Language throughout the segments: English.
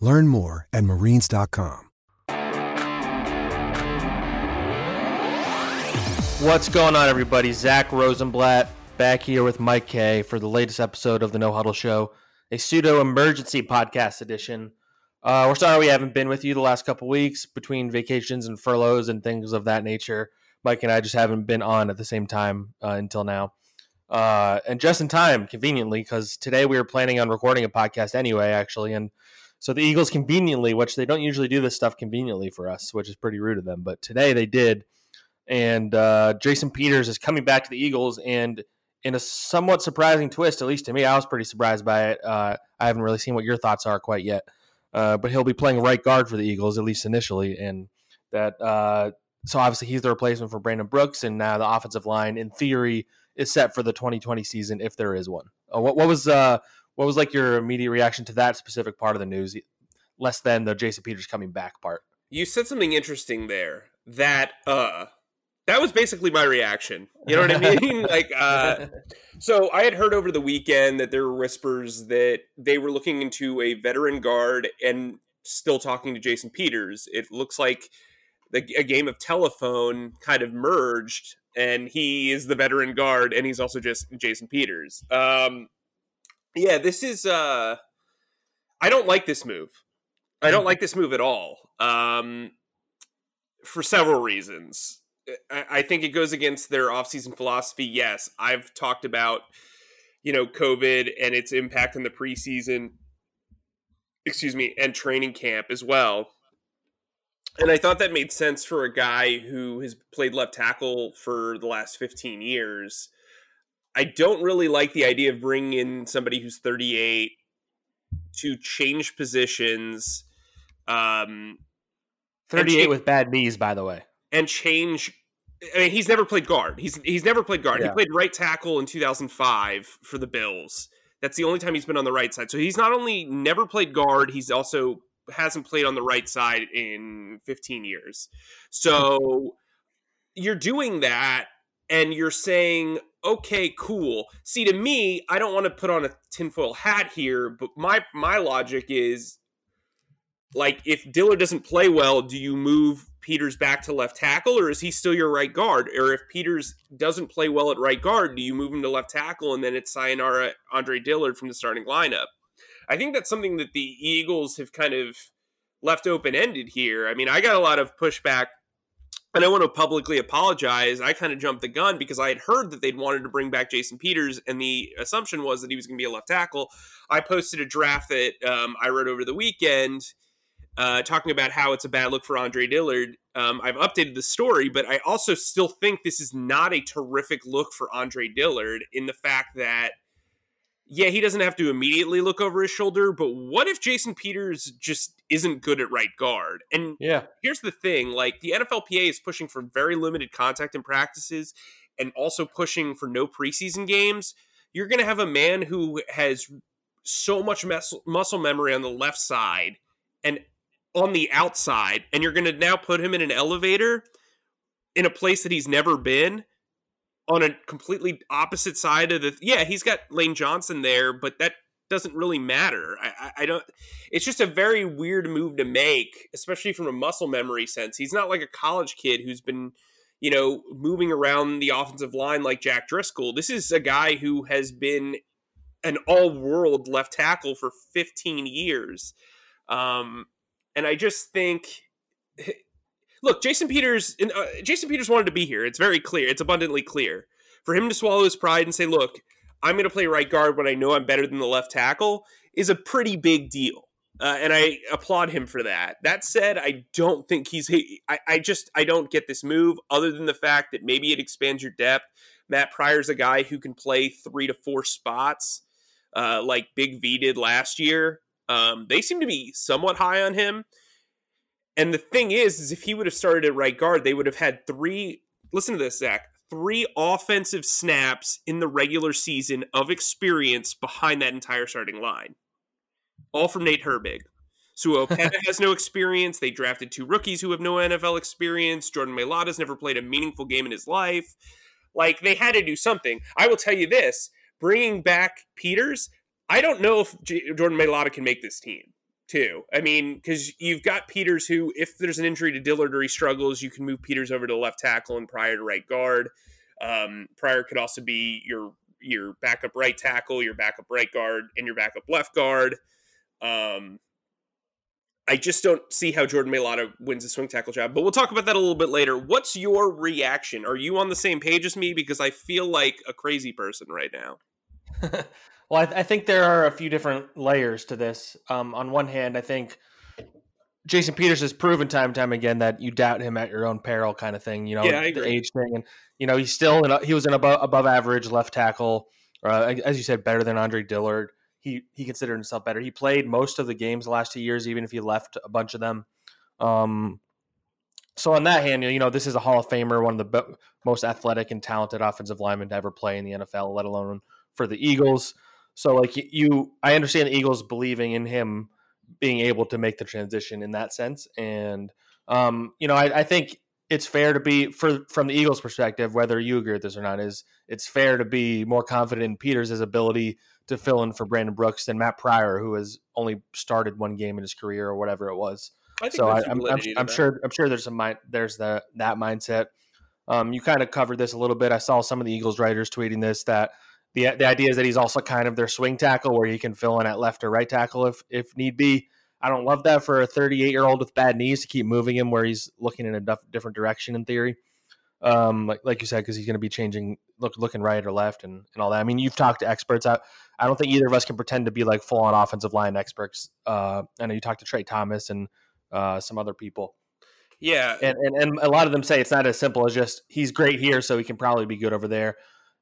Learn more at marines.com. What's going on, everybody? Zack Rosenblatt back here with Mike Kaye for the latest episode of the No Huddle Show, a pseudo emergency podcast edition. Uh, we're sorry we haven't been with you the last couple weeks between vacations and furloughs and things of that nature. Mike and I just haven't been on at the same time uh, until now. Uh, and just in time, conveniently, because today we were planning on recording a podcast anyway, actually. And so the Eagles conveniently, which they don't usually do this stuff conveniently for us, which is pretty rude of them, but today they did. And uh, Jason Peters is coming back to the Eagles, and in a somewhat surprising twist, at least to me, I was pretty surprised by it. Uh, I haven't really seen what your thoughts are quite yet, uh, but he'll be playing right guard for the Eagles at least initially, and that uh, so obviously he's the replacement for Brandon Brooks, and now the offensive line, in theory, is set for the 2020 season if there is one. Uh, what, what was uh, what was like your immediate reaction to that specific part of the news, less than the Jason Peters coming back part? You said something interesting there. That uh, that was basically my reaction. You know what I mean? like, uh, so I had heard over the weekend that there were whispers that they were looking into a veteran guard and still talking to Jason Peters. It looks like the, a game of telephone kind of merged, and he is the veteran guard, and he's also just Jason Peters. Um, yeah, this is. Uh, I don't like this move. I don't like this move at all. Um, for several reasons. I think it goes against their offseason philosophy. Yes, I've talked about, you know, COVID and its impact on the preseason, excuse me, and training camp as well. And I thought that made sense for a guy who has played left tackle for the last 15 years. I don't really like the idea of bringing in somebody who's 38 to change positions. Um, 38 with bad knees, by the way and change. I mean, he's never played guard. He's he's never played guard. Yeah. He played right tackle in 2005 for the Bills. That's the only time he's been on the right side. So he's not only never played guard, he's also hasn't played on the right side in 15 years. So you're doing that and you're saying, okay, cool. See, to me, I don't want to put on a tinfoil hat here, but my my logic is like if Dillard doesn't play well, do you move Peters back to left tackle, or is he still your right guard? Or if Peters doesn't play well at right guard, do you move him to left tackle and then it's sayonara Andre Dillard from the starting lineup? I think that's something that the Eagles have kind of left open ended here. I mean, I got a lot of pushback, and I want to publicly apologize. I kind of jumped the gun because I had heard that they'd wanted to bring back Jason Peters, and the assumption was that he was going to be a left tackle. I posted a draft that um, I wrote over the weekend uh, talking about how it's a bad look for Andre Dillard. Um, I've updated the story, but I also still think this is not a terrific look for Andre Dillard in the fact that, yeah, he doesn't have to immediately look over his shoulder, but what if Jason Peters just isn't good at right guard? And yeah, here's the thing like the NFLPA is pushing for very limited contact in practices and also pushing for no preseason games. You're going to have a man who has so much muscle memory on the left side and on the outside and you're going to now put him in an elevator in a place that he's never been on a completely opposite side of the yeah he's got lane johnson there but that doesn't really matter. I, I, don't it's just a very weird move to make especially from a muscle memory sense. He's not like a college kid who's been you know moving around the offensive line like jack driscoll. This is a guy who has been an all-world left tackle for 15 years. Um, and I just think look, Jason Peters. Uh, Jason Peters wanted to be here. It's very clear. It's abundantly clear for him to swallow his pride and say, "Look, I'm going to play right guard when I know I'm better than the left tackle," is a pretty big deal. Uh, and I applaud him for that. That said, I don't think he's. I, I just I don't get this move, other than the fact that maybe it expands your depth. Matt Pryor's a guy who can play three to four spots, uh, like Big V did last year. Um, they seem to be somewhat high on him. And the thing is, is if he would have started at right guard, they would have had three. Listen to this, Zack. Three offensive snaps in the regular season of experience behind that entire starting line all from Nate Herbig. Sua Opeta has no experience. They drafted two rookies who have no NFL experience. Jordan Mailata's never played a meaningful game in his life. Like they had to do something. I will tell you this: bringing back Peters, I don't know if J- Jordan Mailata can make this team. Too, I mean, because you've got Peters, who, if there's an injury to Dillard or he struggles, you can move Peters over to left tackle and Pryor to right guard. Um, Pryor could also be your your backup right tackle, your backup right guard, and your backup left guard. Um, I just don't see how Jordan Mailata wins a swing tackle job, but we'll talk about that a little bit later. What's your reaction? Are you on the same page as me? Because I feel like a crazy person right now. well, I, th- I, think there are a few different layers to this. Um, on one hand, I think Jason Peters has proven time and time again that you doubt him at your own peril, kind of thing. You know, yeah, the age thing, and you know he's still a, he was an above above average left tackle, uh, as you said, better than Andre Dillard he he considered himself better. He played most of the games the last two years, even if he left a bunch of them. Um, so on that hand, you know, this is a Hall of Famer, one of the most athletic and talented offensive linemen to ever play in the NFL, let alone for the Eagles. So like you, I understand the Eagles believing in him being able to make the transition in that sense, and um, you know, I, I think it's fair to be for from the Eagles' perspective, whether you agree with this or not, is it's fair to be more confident in Peters' ability to fill in for Brandon Brooks than Matt Pryor, who has only started one game in his career or whatever it was. I so I, am I'm, I'm sure I'm sure there's a mind there's the that mindset. Um, you kind of covered this a little bit. I saw some of the Eagles writers tweeting this that the the idea is that he's also kind of their swing tackle where he can fill in at left or right tackle if if need be. I don't love that for a 38 year old with bad knees to keep moving him where he's looking in a different direction in theory um, like like you said, because he's going to be changing, look, looking right or left, and, and all that. I mean, you've talked to experts. I, I don't think either of us can pretend to be like full on offensive line experts. Uh, I know you talked to Trey Thomas and uh, some other people. Yeah, and, and and a lot of them say it's not as simple as just he's great here, so he can probably be good over there.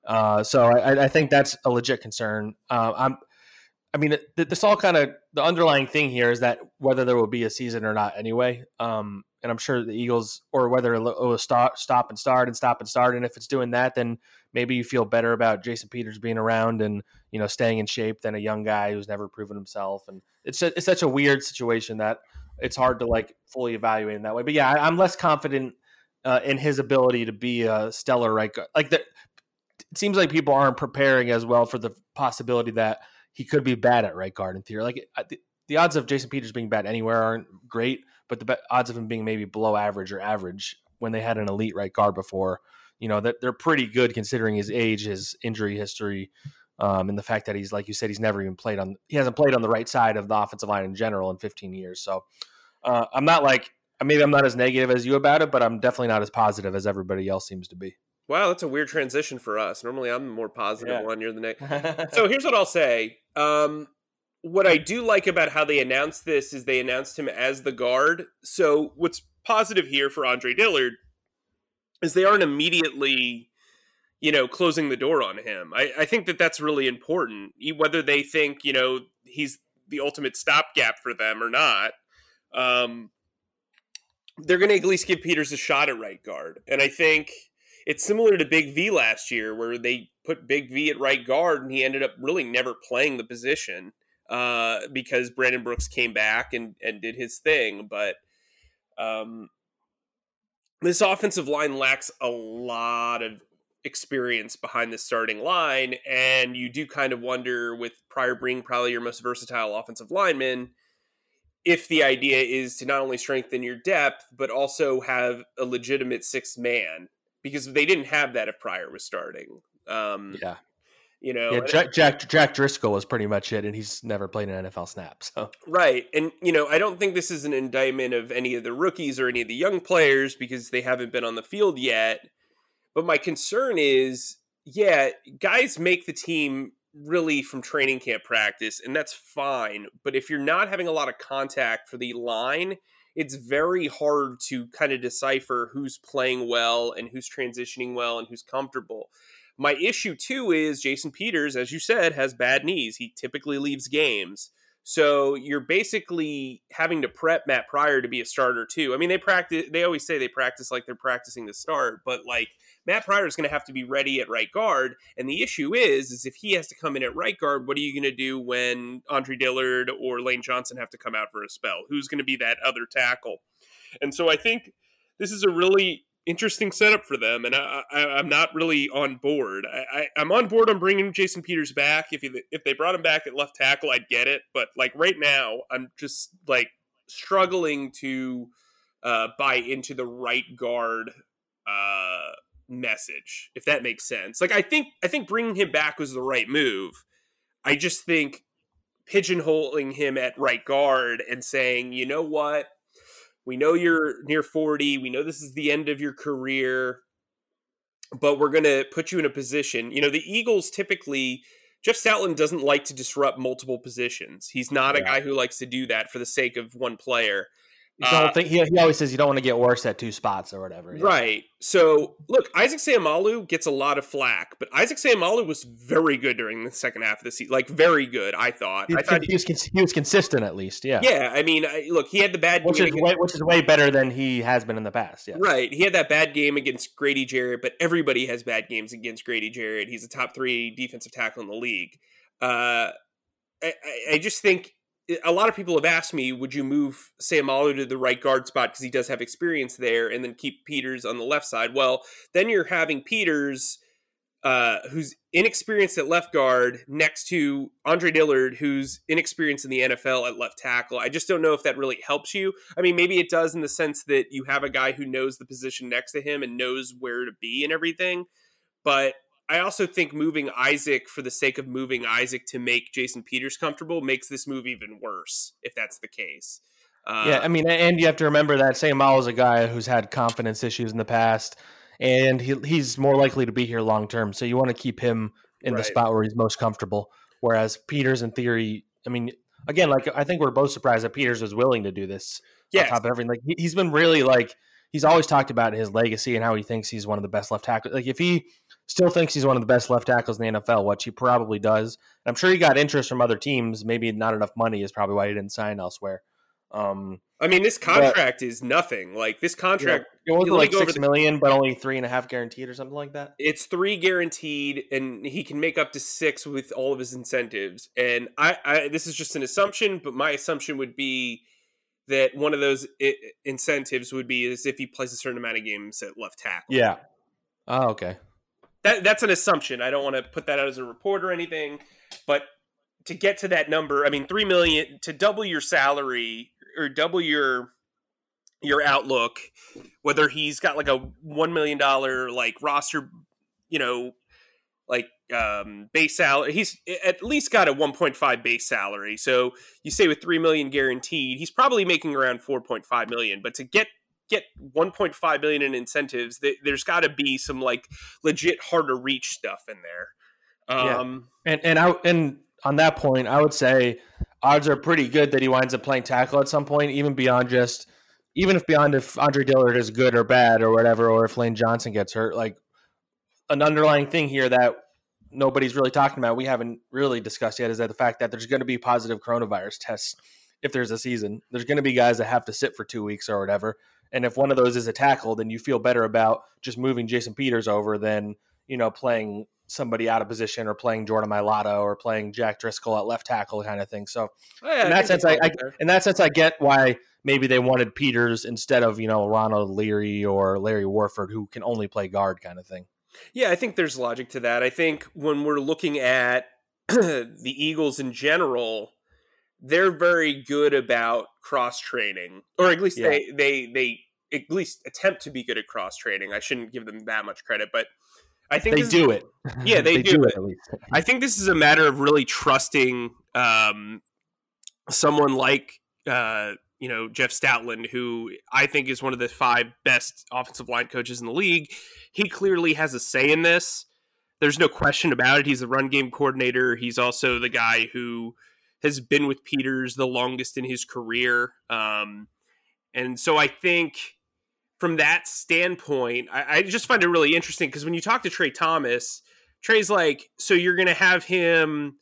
Uh, so I, I think that's a legit concern. Uh, I'm, I mean, this all kind of the underlying thing here is that whether there will be a season or not, anyway. Um, and I'm sure the Eagles, or whether it will stop, stop and start and stop and start. And if it's doing that, then maybe you feel better about Jason Peters being around and you know staying in shape than a young guy who's never proven himself. And it's a, it's such a weird situation that it's hard to like fully evaluate in that way. But yeah, I, am less confident uh, in his ability to be a stellar right guard. Like the, seems like people aren't preparing as well for the possibility that he could be bad at right guard in theory. Like the, the odds of Jason Peters being bad anywhere aren't great but the odds of him being maybe below average or average when they had an elite right guard before, you know, that they're pretty good considering his age, his injury history, um, and the fact that he's like you said, he's never even played on he hasn't played on the right side of the offensive line in general in 15 years. So uh, I'm not like maybe I'm not as negative as you about it, but I'm definitely not as positive as everybody else seems to be. Wow, that's a weird transition for us. Normally, I'm the more positive yeah. one. You're the next. so here's what I'll say. Um, what I do like about how they announced this is they announced him as the guard. So what's positive here for Andre Dillard is they aren't immediately, you know, closing the door on him. I, I think that that's really important. Whether they think you know he's the ultimate stopgap for them or not, um, they're going to at least give Peters a shot at right guard. And I think it's similar to Big V last year, where they put Big V at right guard, and he ended up really never playing the position uh, because Brandon Brooks came back and, and did his thing. But um, this offensive line lacks a lot of experience behind the starting line. And you do kind of wonder, with Pryor being probably your most versatile offensive lineman, if the idea is to not only strengthen your depth, but also have a legitimate sixth man. Because they didn't have that if Pryor was starting. Um, yeah You know, yeah, Jack, Jack Jack Driscoll was pretty much it, and he's never played an NFL snap. So right, and you know, I don't think this is an indictment of any of the rookies or any of the young players because they haven't been on the field yet. But my concern is, yeah, guys make the team really from training camp practice, and that's fine. But if you're not having a lot of contact for the line, it's very hard to kind of decipher who's playing well and who's transitioning well and who's comfortable. My issue too is Jason Peters, as you said, has bad knees. He typically leaves games. So you're basically having to prep Matt Pryor to be a starter too. I mean, they practice. They always say they practice like they're practicing the start, but like Matt Pryor is going to have to be ready at right guard. And the issue is, is if he has to come in at right guard, what are you going to do when Andre Dillard or Lane Johnson have to come out for a spell? Who's going to be that other tackle? And so I think this is a really interesting setup for them, and I, am not really on board. I, am on board on bringing Jason Peters back. If he, if they brought him back at left tackle, I'd get it. But like right now, I'm just like struggling to uh, buy into the right guard uh, message, if that makes sense. Like I think I think bringing him back was the right move. I just think pigeonholing him at right guard and saying, you know what, we know you're near 40. We know this is the end of your career, but we're going to put you in a position. You know, the Eagles typically, Jeff Stoutland doesn't like to disrupt multiple positions. He's not yeah. a guy who likes to do that for the sake of one player. You don't uh, think he, he always says you don't want to get worse at two spots or whatever. Yeah. Right. So look, Isaac Seumalo gets a lot of flack, but Isaac Seumalo was very good during the second half of the season. Like very good, I thought. He, I thought he, he was he was consistent at least. Yeah. Yeah. I mean, I, look, he had the bad which is against, way, which is way better than he has been in the past. Yeah. Right. He had that bad game against Grady Jarrett, but everybody has bad games against Grady Jarrett. He's a top three defensive tackle in the league. Uh, I, I just think a lot of people have asked me, would you move Seumalo to the right guard spot because he does have experience there, and then keep Peters on the left side? Well, then you're having Peters, uh, who's inexperienced at left guard, next to Andre Dillard, who's inexperienced in the NFL at left tackle. I just don't know if that really helps you. I mean, maybe it does in the sense that you have a guy who knows the position next to him and knows where to be and everything, but I also think moving Isaac for the sake of moving Isaac to make Jason Peters comfortable makes this move even worse if that's the case. Uh, yeah, I mean, and you have to remember that Sam Seumalo is a guy who's had confidence issues in the past, and he, he's more likely to be here long term. So you want to keep him in right. the spot where he's most comfortable. Whereas Peters, in theory, I mean, again, like I think we're both surprised that Peters was willing to do this. Yeah, top of everything, like he, he's been really like he's always talked about his legacy and how he thinks he's one of the best left tackles. Like if he still thinks he's one of the best left tackles in the NFL, which he probably does. I'm sure he got interest from other teams. Maybe not enough money is probably why he didn't sign elsewhere. Um, I mean, this contract but, is nothing. Like this contract, yeah, it was like six the, million, but only three and a half guaranteed or something like that. It's three guaranteed, and he can make up to six with all of his incentives. And I, I this is just an assumption, but my assumption would be that one of those incentives would be is if he plays a certain amount of games at left tackle. Yeah. Oh, okay that that's an assumption. I don't want to put that out as a report or anything, but to get to that number, I mean, three million to double your salary or double your your outlook, whether he's got like a one million dollar like roster, you know, like um base salary he's at least got a 1.5 base salary so you say with 3 million guaranteed he's probably making around 4.5 million but to get get 1.5 million in incentives, there's got to be some like legit hard to reach stuff in there. Um, yeah. and and I and on that point, I would say odds are pretty good that he winds up playing tackle at some point, even beyond just even if beyond if Andre Dillard is good or bad or whatever, or if Lane Johnson gets hurt. Like an underlying thing here that nobody's really talking about, we haven't really discussed yet, is that the fact that there's going to be positive coronavirus tests if there's a season. There's going to be guys that have to sit for two weeks or whatever. And if one of those is a tackle, then you feel better about just moving Jason Peters over than, you know, playing somebody out of position or playing Jordan Mailata or playing Jack Driscoll at left tackle kind of thing. So oh, yeah, in that sense, I, I in that sense, I get why maybe they wanted Peters instead of, you know, Ronald Leary or Larry Warford, who can only play guard kind of thing. Yeah, I think there's logic to that. I think when we're looking at the Eagles in general, they're very good about cross training, or at least yeah. they they they at least attempt to be good at cross training. I shouldn't give them that much credit, but I think they do it. Yeah, they, they do, do, it. it I think this is a matter of really trusting um, someone like uh, you know Jeff Stoutland, who I think is one of the five best offensive line coaches in the league. He clearly has a say in this. There's no question about it. He's the run game coordinator. He's also the guy who has been with Peters the longest in his career. Um, and so I think from that standpoint, I, I just find it really interesting because when you talk to Trey Thomas, Trey's like, so you're going to have him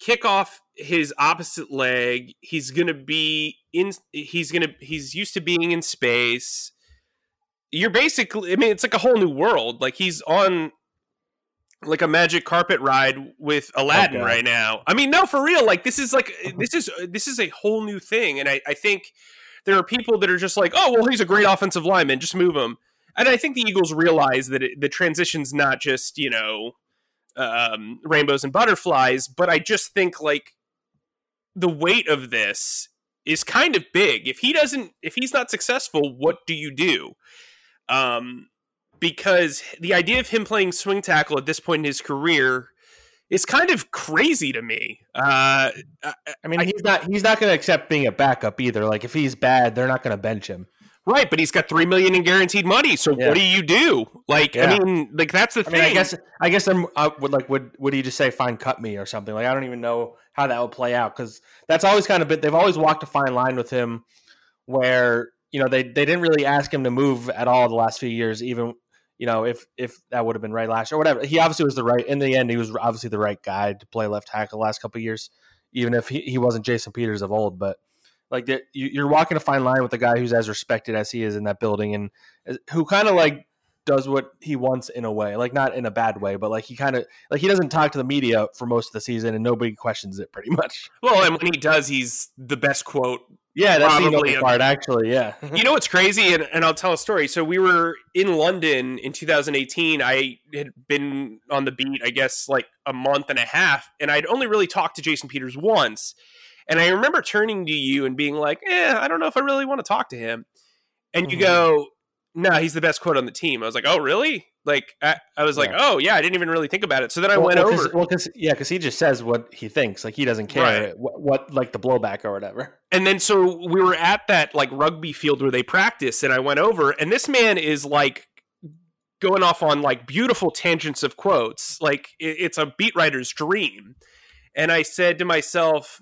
kick off his opposite leg. He's going to be in, he's going to, he's used to being in space. You're basically, I mean, it's like a whole new world. Like he's on like a magic carpet ride with Aladdin okay. right now. I mean, no, for real. Like this is like this is this is a whole new thing, and I, I think there are people that are just like, oh, well, he's a great offensive lineman, just move him. And I think the Eagles realize that it, the transition's not just you know um, rainbows and butterflies, but I just think like the weight of this is kind of big. If he doesn't, if he's not successful, what do you do? Um, because the idea of him playing swing tackle at this point in his career is kind of crazy to me. Uh, I mean, he's not he's not going to accept being a backup either. Like if he's bad, they're not going to bench him. Right, but he's got three million in guaranteed money. So yeah. what do you do? Like, yeah. I mean, like that's the I thing. Mean, I guess I guess I'm I would like would would he just say fine, cut me or something? Like I don't even know how that would play out because that's always kind of been they've always walked a fine line with him where you know they they didn't really ask him to move at all the last few years, even you know, if if that would have been right last year or whatever. He obviously was the right in the end. He was obviously the right guy to play left tackle last couple years, even if he, he wasn't Jason Peters of old. But like you're walking a fine line with a guy who's as respected as he is in that building, and uh, who kind of like does what he wants in a way, like not in a bad way, but like he kind of like he doesn't talk to the media for most of the season, and nobody questions it pretty much. Well, and when he does, he's the best quote yeah, that's the only part, actually. Yeah. you know what's crazy? And, and I'll tell a story. So we were in London in 2018. I had been on the beat, I guess, like a month and a half, and I'd only really talked to Jason Peters once. And I remember turning to you and being like, eh, I don't know if I really want to talk to him. And you mm-hmm. go, no, he's the best quote on the team. I was like, oh, really? Like, I, I was like, oh, yeah, I didn't even really think about it. So then I well, went well, over. Well, cause, yeah, because he just says what he thinks. Like, he doesn't care right. what, what, like, the blowback or whatever. And then so we were at that, like, rugby field where they practice, and I went over, and this man is, like, going off on, like, beautiful tangents of quotes. Like, it, it's a beat writer's dream. And I said to myself,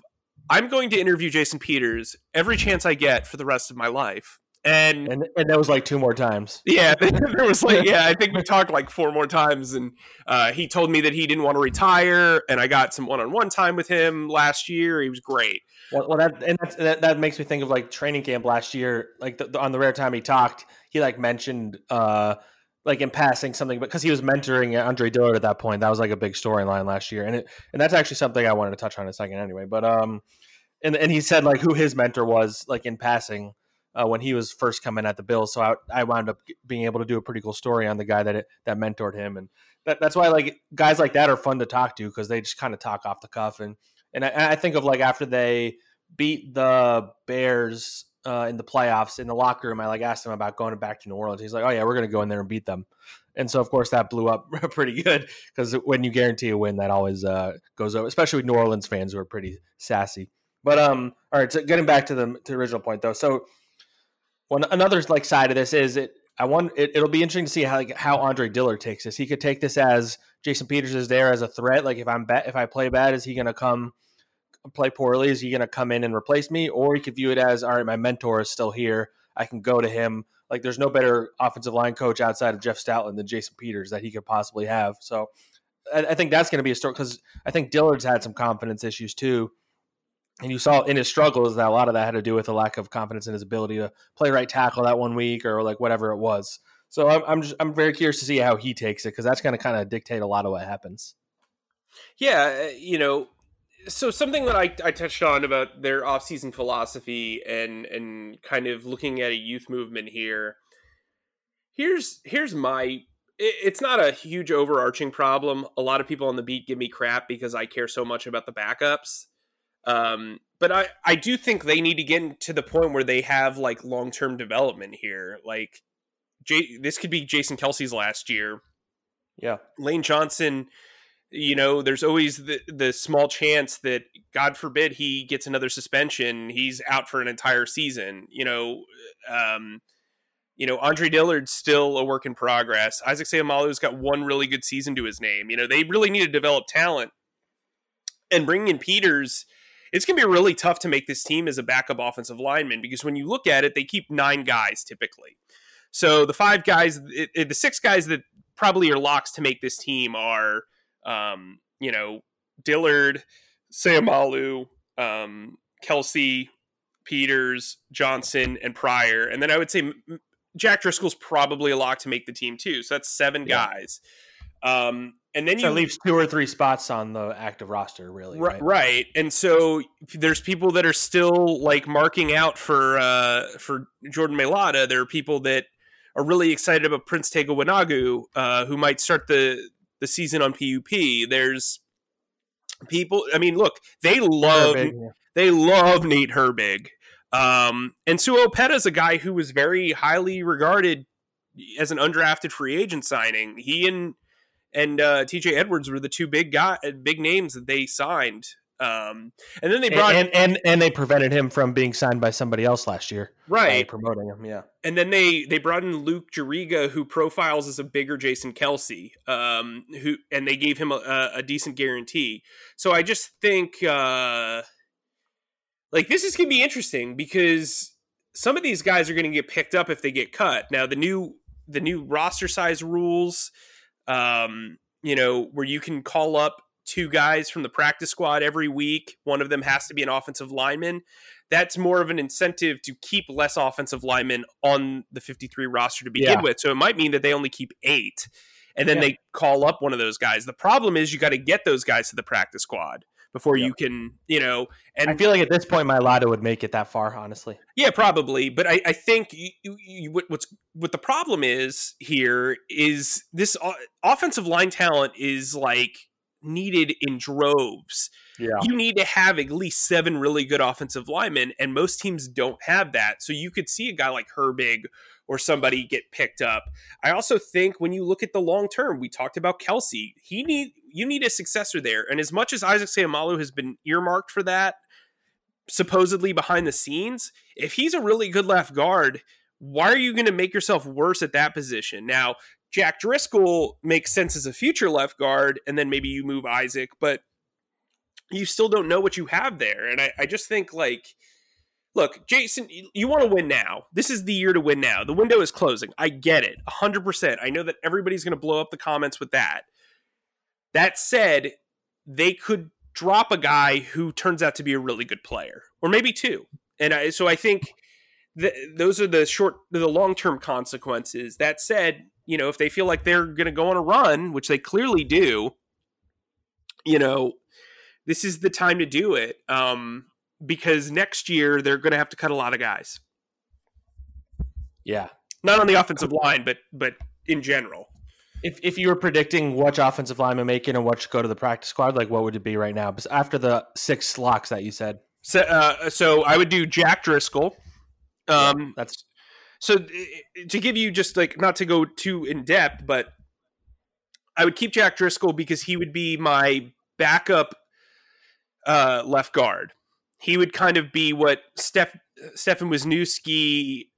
I'm going to interview Jason Peters every chance I get for the rest of my life and and and that was like two more times. Yeah, there was like yeah, I think we talked like four more times, and uh, he told me that he didn't want to retire, and I got some one-on-one time with him last year. He was great. Well, well that and that that makes me think of like training camp last year. Like the, the, on the rare time he talked, he like mentioned uh like in passing something, because he was mentoring Andre Dillard at that point. That was like a big storyline last year, and it and that's actually something I wanted to touch on in a second anyway. But um, and and he said like who his mentor was like in passing uh, when he was first coming at the Bills. So I, I wound up being able to do a pretty cool story on the guy that it, that mentored him, and that, that's why like guys like that are fun to talk to because they just kind of talk off the cuff. And and I, I, think of like after they beat the Bears uh, in the playoffs in the locker room, I like asked him about going back to New Orleans. He's like, "Oh yeah, we're going to go in there and beat them." And so, of course, that blew up pretty good because when you guarantee a win, that always uh, goes over, especially with New Orleans fans who are pretty sassy. But um, all right, so getting back to the, to the original point though, so one another like side of this is it. I want it, will be interesting to see how like, how Andre Dillard takes this. He could take this as Jason Peters is there as a threat. Like if I'm bad, if I play bad, is he going to come play poorly? Is he going to come in and replace me? Or he could view it as all right, my mentor is still here. I can go to him. Like there's no better offensive line coach outside of Jeff Stoutland than Jason Peters that he could possibly have. So I, I think that's going to be a story because I think Dillard's had some confidence issues too and you saw in his struggles that a lot of that had to do with a lack of confidence in his ability to play right tackle that one week or like whatever it was. So I'm I'm, just, I'm very curious to see how he takes it because that's going to kind of dictate a lot of what happens. Yeah, uh, you know, so something that I, I touched on about their offseason philosophy and and kind of looking at a youth movement here. Here's here's my it's not a huge overarching problem. A lot of people on the beat give me crap because I care so much about the backups. Um, but I, I do think they need to get to the point where they have like long term development here. Like, J- this could be Jason Kelce's last year. Yeah. Lane Johnson, you know, there's always the the small chance that God forbid he gets another suspension, he's out for an entire season. You know, um, you know, Andre Dillard's still a work in progress. Isaac Seumalo's got one really good season to his name. You know, they really need to develop talent. And bringing in Peters, it's going to be really tough to make this team as a backup offensive lineman because when you look at it, they keep nine guys typically. So the five guys, it, it, the six guys that probably are locks to make this team are, um, you know, Dillard, Seumalo, um, Kelce, Peters, Johnson, and Pryor. And then I would say Jack Driscoll's probably a lock to make the team too. So that's seven yeah. guys. Um, and then so you leaves two or three spots on the active roster, really. Right, right, and so there's people that are still like marking out for uh, for Jordan Mailata. There are people that are really excited about Prince Tega Wanogho, uh, who might start the the season on PUP. There's people. I mean, look, they love Herbig, yeah. they love Nate Herbig. Um, and Opeta is a guy who was very highly regarded as an undrafted free agent signing. He and and uh, TJ Edwards were the two big guy, big names that they signed. Um, and then they brought and, and, and and they prevented him from being signed by somebody else last year, right? promoting him, yeah. And then they they brought in Luke Juriga, who profiles as a bigger Jason Kelce, um, who and they gave him a, a decent guarantee. So I just think. Uh, like this is going to be interesting because some of these guys are going to get picked up if they get cut. Now the new the new roster size rules, um, you know, where you can call up two guys from the practice squad every week. One of them has to be an offensive lineman. That's more of an incentive to keep less offensive linemen on the 53 roster to begin yeah. with. So it might mean that they only keep eight and then yeah. they call up one of those guys. The problem is you got to get those guys to the practice squad before yep. you can, you know. And I feel like at this point, Mailata would make it that far, honestly. Yeah, probably. But I, I think you, you, what's what the problem is here is this offensive line talent is like needed in droves. Yeah. You need to have at least seven really good offensive linemen, and most teams don't have that. So you could see a guy like Herbig or somebody get picked up. I also think when you look at the long term, we talked about Kelce. He need you need a successor there. And as much as Isaac Seumalo has been earmarked for that, supposedly behind the scenes, if he's a really good left guard, why are you going to make yourself worse at that position? Now, Jack Driscoll makes sense as a future left guard, and then maybe you move Isaac, but you still don't know what you have there. And I, I just think like look, Jason, you want to win now. This is the year to win now. The window is closing. I get it. 100%. I know that everybody's going to blow up the comments with that. That said, they could drop a guy who turns out to be a really good player, or maybe two. And I, so I think th- those are the short, the long term consequences. That said, you know, if they feel like they're going to go on a run, which they clearly do, you know, this is the time to do it. Um, because next year they're going to have to cut a lot of guys. Yeah, not on the offensive line, but but in general. If if you were predicting which offensive lineman make it and what should go to the practice squad, like what would it be right now? Because after the six locks that you said, so uh, so I would do Jack Driscoll. Um, yeah, that's so to give you just like not to go too in depth, but I would keep Jack Driscoll because he would be my backup uh, left guard he would kind of be what Steph, Stefan Wisniewski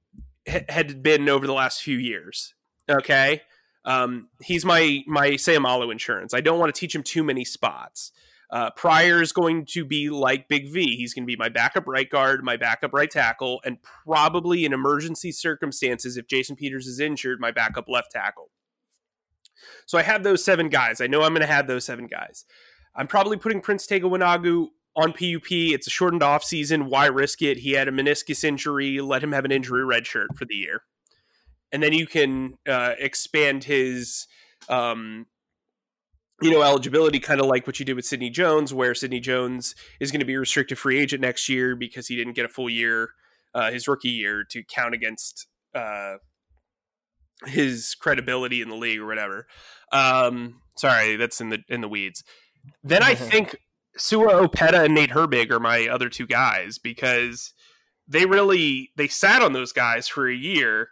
had been over the last few years. Okay. Um, he's my my Seumalo insurance. I don't want to teach him too many spots. Uh, Pryor is going to be like Big V. He's going to be my backup right guard, my backup right tackle, and probably in emergency circumstances, if Jason Peters is injured, my backup left tackle. So I have those seven guys. I know I'm going to have those seven guys. I'm probably putting Prince Tega Wanogho on PUP. It's a shortened off season. Why risk it? He had a meniscus injury. Let him have an injury red shirt for the year, and then you can uh, expand his, um, you know, eligibility, kind of like what you did with Sidney Jones, where Sidney Jones is going to be a restricted free agent next year because he didn't get a full year, uh, his rookie year, to count against uh, his credibility in the league or whatever. Um, sorry, that's in the in the weeds. Then I think Sua Opeta and Nate Herbig are my other two guys because they really they sat on those guys for a year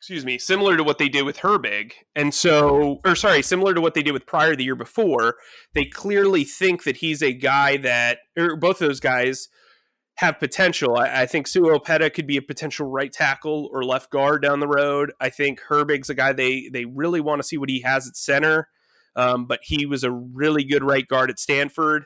excuse me, similar to what they did with Herbig. And so, or sorry, similar to what they did with Pryor the year before. They clearly think that he's a guy that, or both of those guys have potential. I, I think Sua Opeta could be a potential right tackle or left guard down the road. I think Herbig's a guy they they really want to see what he has at center. Um, but he was a really good right guard at Stanford.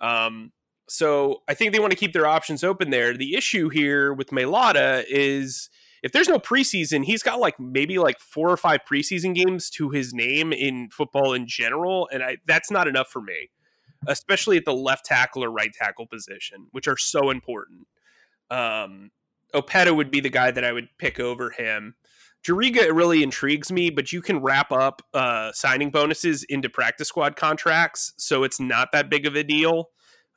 Um, so I think they want to keep their options open there. The issue here with Mailata is if there's no preseason, he's got like maybe like four or five preseason games to his name in football in general, and I, that's not enough for me, especially at the left tackle or right tackle position, which are so important. Um, would be the guy that I would pick over him. Juriga really intrigues me, but you can wrap up uh, signing bonuses into practice squad contracts, so it's not that big of a deal.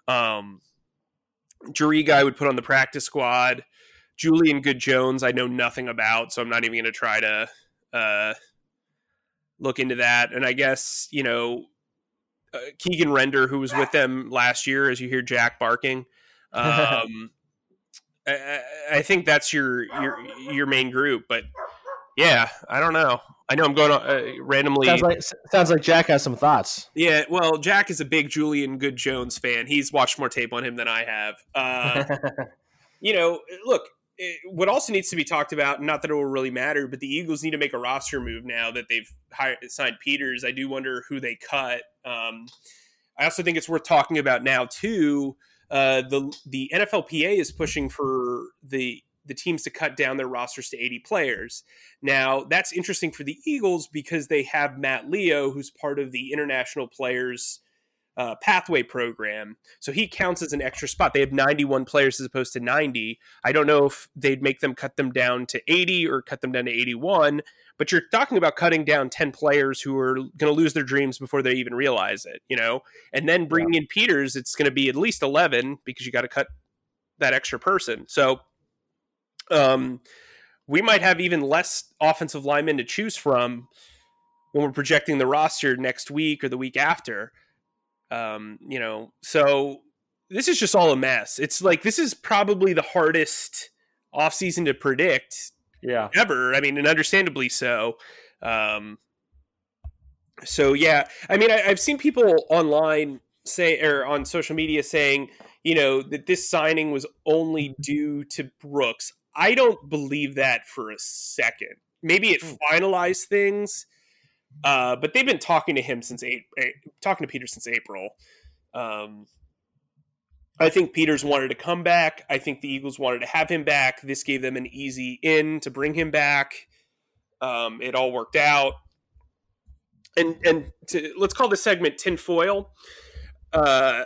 Um, Juriga I would put on the practice squad. Julian Good Jones, I know nothing about, so I'm not even going to try to uh, look into that. And I guess you know uh, Keegan Render, who was with them last year, as you hear Jack barking. Um, I, I, think that's your your your main group, but yeah, I don't know. I know I'm going uh, randomly. Sounds like, sounds like Jack has some thoughts. Yeah, well, Jack is a big Julian Good Jones fan. He's watched more tape on him than I have. Uh, you know, look, it, what also needs to be talked about, not that it will really matter, but the Eagles need to make a roster move now that they've hired, signed Peters. I do wonder who they cut. Um, I also think it's worth talking about now too. Uh, the the NFLPA is pushing for the the teams to cut down their rosters to 80 players. Now, that's interesting for the Eagles because they have Matt Leo, who's part of the international players uh, pathway program. So he counts as an extra spot. They have 91 players as opposed to 90. I don't know if they'd make them cut them down to 80 or cut them down to 81, but you're talking about cutting down 10 players who are going to lose their dreams before they even realize it, you know? And then bringing yeah. in Peters, it's going to be at least 11 because you got to cut that extra person. So um, we might have even less offensive linemen to choose from when we're projecting the roster next week or the week after. Um, you know, so this is just all a mess. It's like this is probably the hardest offseason to predict yeah ever. I mean, and understandably so. Um, so yeah, I mean, I, have seen people online say or on social media saying, you know, that this signing was only due to Brooks. I don't believe that for a second. Maybe it hmm. finalized things, uh, but they've been talking to him since eight, talking to Peter since April. Um, I think Peters wanted to come back. I think the Eagles wanted to have him back. This gave them an easy in to bring him back. Um, it all worked out. And and to, let's call this segment tinfoil, uh,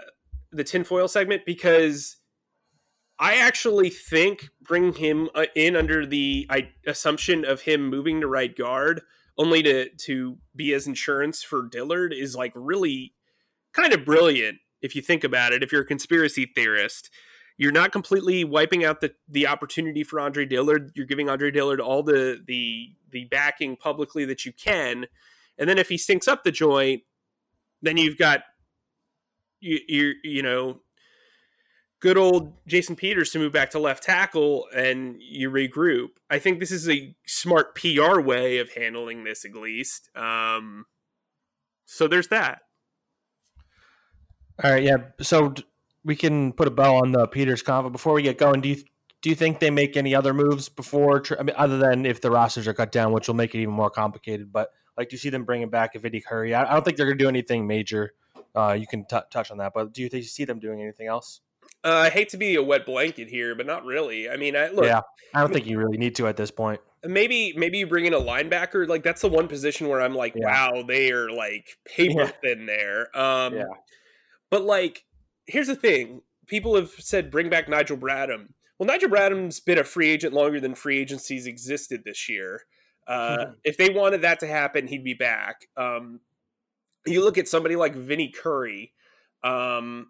the tinfoil segment, because I actually think bringing him uh, in under the assumption of him moving to right guard only to to be as insurance for Dillard is like really kind of brilliant if you think about it. If you're a conspiracy theorist, you're not completely wiping out the the opportunity for Andre Dillard. You're giving Andre Dillard all the the the backing publicly that you can, and then if he stinks up the joint, then you've got you you you know good old Jason Peters to move back to left tackle and you regroup. I think this is a smart PR way of handling this, at least. Um, so there's that. All right, yeah. So we can put a bow on the Peters comment before we get going. Do you do you think they make any other moves before? I mean, other than if the rosters are cut down, which will make it even more complicated. But like, do you see them bringing back a Vinny Curry? I, I don't think they're going to do anything major. Uh, you can t- touch on that, but do you, think you see them doing anything else? Uh, I hate to be a wet blanket here, but not really. I mean, I look. Yeah, I don't think you really need to at this point. Maybe, maybe you bring in a linebacker. Like that's the one position where I'm like, yeah. wow, they are like paper yeah. thin there. Um, yeah. But like, here's the thing: people have said bring back Nigel Bradham. Well, Nigel Bradham's been a free agent longer than free agencies existed this year. Uh, mm-hmm. If they wanted that to happen, he'd be back. Um, you look at somebody like Vinny Curry. Um,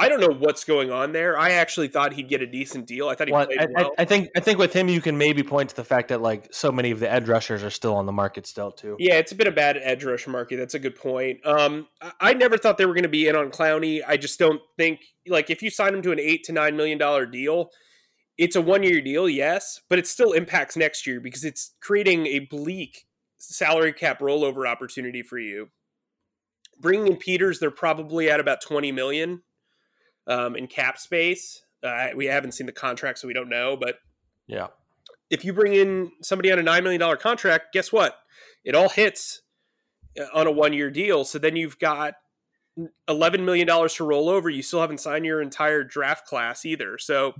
I don't know what's going on there. I actually thought he'd get a decent deal. I thought he well, played I, well. I, I, think I think with him, you can maybe point to the fact that like so many of the edge rushers are still on the market still too. Yeah, it's a bit of a bad edge rush market. That's a good point. Um, I, I never thought they were going to be in on Clowney. I just don't think like if you sign him to an eight to nine million dollar deal, it's a one year deal, yes, but it still impacts next year because it's creating a bleak salary cap rollover opportunity for you. Bringing in Peters, they're probably at about 20 million um, in cap space. Uh, we haven't seen the contract, so we don't know. But yeah, if you bring in somebody on a $9 million contract, guess what? It all hits uh, on a one year deal. So then you've got $11 million to roll over. You still haven't signed your entire draft class either. So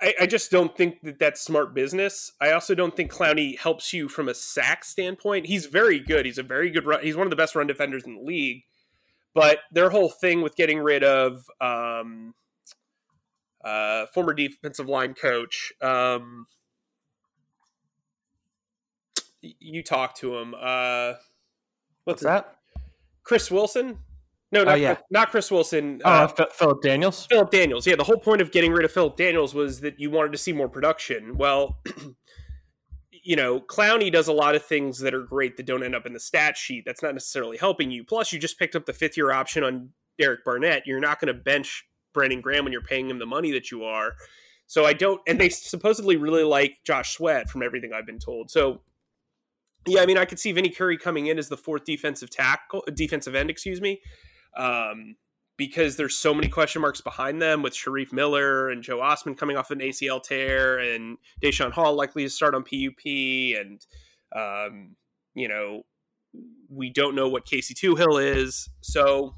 I, I, just don't think that that's smart business. I also don't think Clowney helps you from a sack standpoint. He's very good. He's a very good run. He's one of the best run defenders in the league. But their whole thing with getting rid of um, uh, former defensive line coach, um, you talk to him. Uh, what's, what's that? Chris Wilson. No, not, oh, yeah. not Chris Wilson. Oh, uh, Phillip Daniels. Phillip Daniels. Yeah, the whole point of getting rid of Phillip Daniels was that you wanted to see more production. Well, you know, Clowney does a lot of things that are great that don't end up in the stat sheet. That's not necessarily helping you. Plus, you just picked up the fifth year option on Derek Barnett. You're not going to bench Brandon Graham when you're paying him the money that you are. So I don't, and they supposedly really like Josh Sweat from everything I've been told. So yeah, I mean, I could see Vinny Curry coming in as the fourth defensive tackle, defensive end, excuse me um, because there's so many question marks behind them with Shareef Miller and Joe Ostman coming off an ACL tear and Daeshon Hall likely to start on PUP and um, you know we don't know what Casey Toohill is. So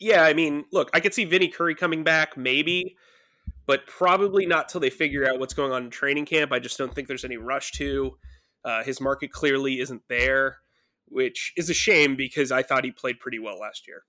yeah I mean look I could see Vinny Curry coming back maybe but probably not till they figure out what's going on in training camp. I just don't think there's any rush to. Uh, his market clearly isn't there which is a shame because I thought he played pretty well last year.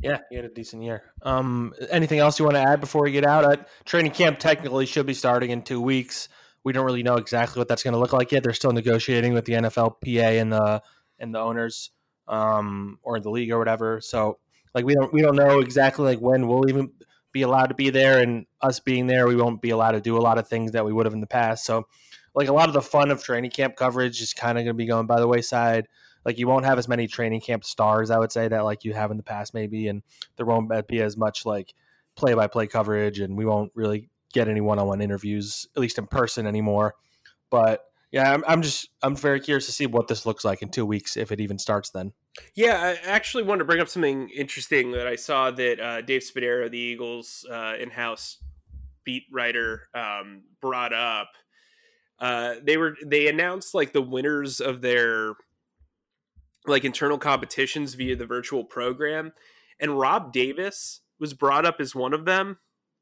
Yeah, he had a decent year. Um, anything else you want to add before we get out? Uh, training camp technically should be starting in two weeks. We don't really know exactly what that's going to look like yet. They're still negotiating with the NFLPA and the and the owners, um, or the league or whatever. So, like, we don't we don't know exactly like when we'll even be allowed to be there, and us being there, we won't be allowed to do a lot of things that we would have in the past. So, like, a lot of the fun of training camp coverage is kind of going to be going by the wayside like you won't have as many training camp stars, I would say, that like you have in the past maybe, and there won't be as much like play by play coverage, and we won't really get any one on one interviews, at least in person anymore. But yeah, I'm, I'm just I'm very curious to see what this looks like in two weeks if it even starts then. Yeah, I actually wanted to bring up something interesting that I saw that uh, Dave Spadaro, the Eagles uh, in-house beat writer, um, brought up. Uh, they were they announced like the winners of their like internal competitions via the virtual program, and Rob Davis was brought up as one of them,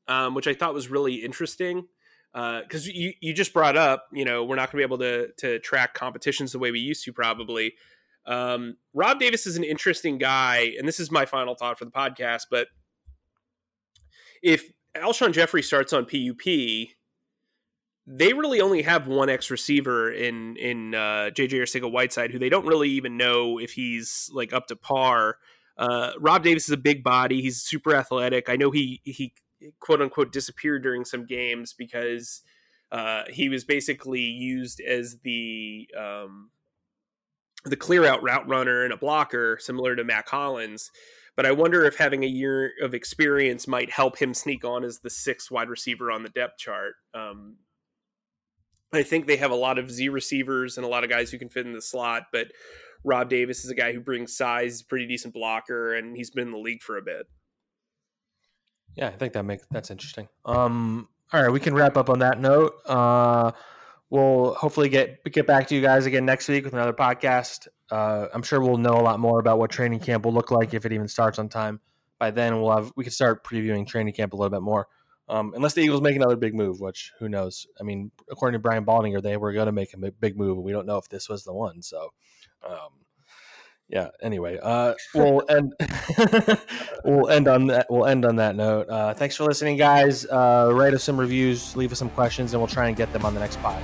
um, which I thought was really interesting because uh, you you just brought up, you know, we're not going to be able to to track competitions the way we used to probably. Um, Rob Davis is an interesting guy, and this is my final thought for the podcast. But if Alshon Jeffery starts on PUP, they really only have one X receiver in in uh, JJ Arcega-Whiteside, who they don't really even know if he's like up to par. Uh, Rob Davis is a big body; he's super athletic. I know he he quote unquote disappeared during some games because uh, he was basically used as the um, the clear out route runner and a blocker, similar to Mack Hollins. But I wonder if having a year of experience might help him sneak on as the sixth wide receiver on the depth chart. Um, I think they have a lot of Z receivers and a lot of guys who can fit in the slot, but Rob Davis is a guy who brings size, pretty decent blocker, and he's been in the league for a bit. Yeah, I think that makes that's interesting. Um, all right, we can wrap up on that note. Uh, we'll hopefully get get back to you guys again next week with another podcast. Uh, I'm sure we'll know a lot more about what training camp will look like if it even starts on time. By then, we'll have we can start previewing training camp a little bit more. Um, unless the Eagles make another big move, which who knows? I mean, according to Brian Baldinger, they were going to make a big move, and we don't know if this was the one. So, um, yeah. Anyway, uh, we'll end. we'll end on that. We'll end on that note. Uh, thanks for listening, guys. Uh, write us some reviews, leave us some questions, and we'll try and get them on the next pod.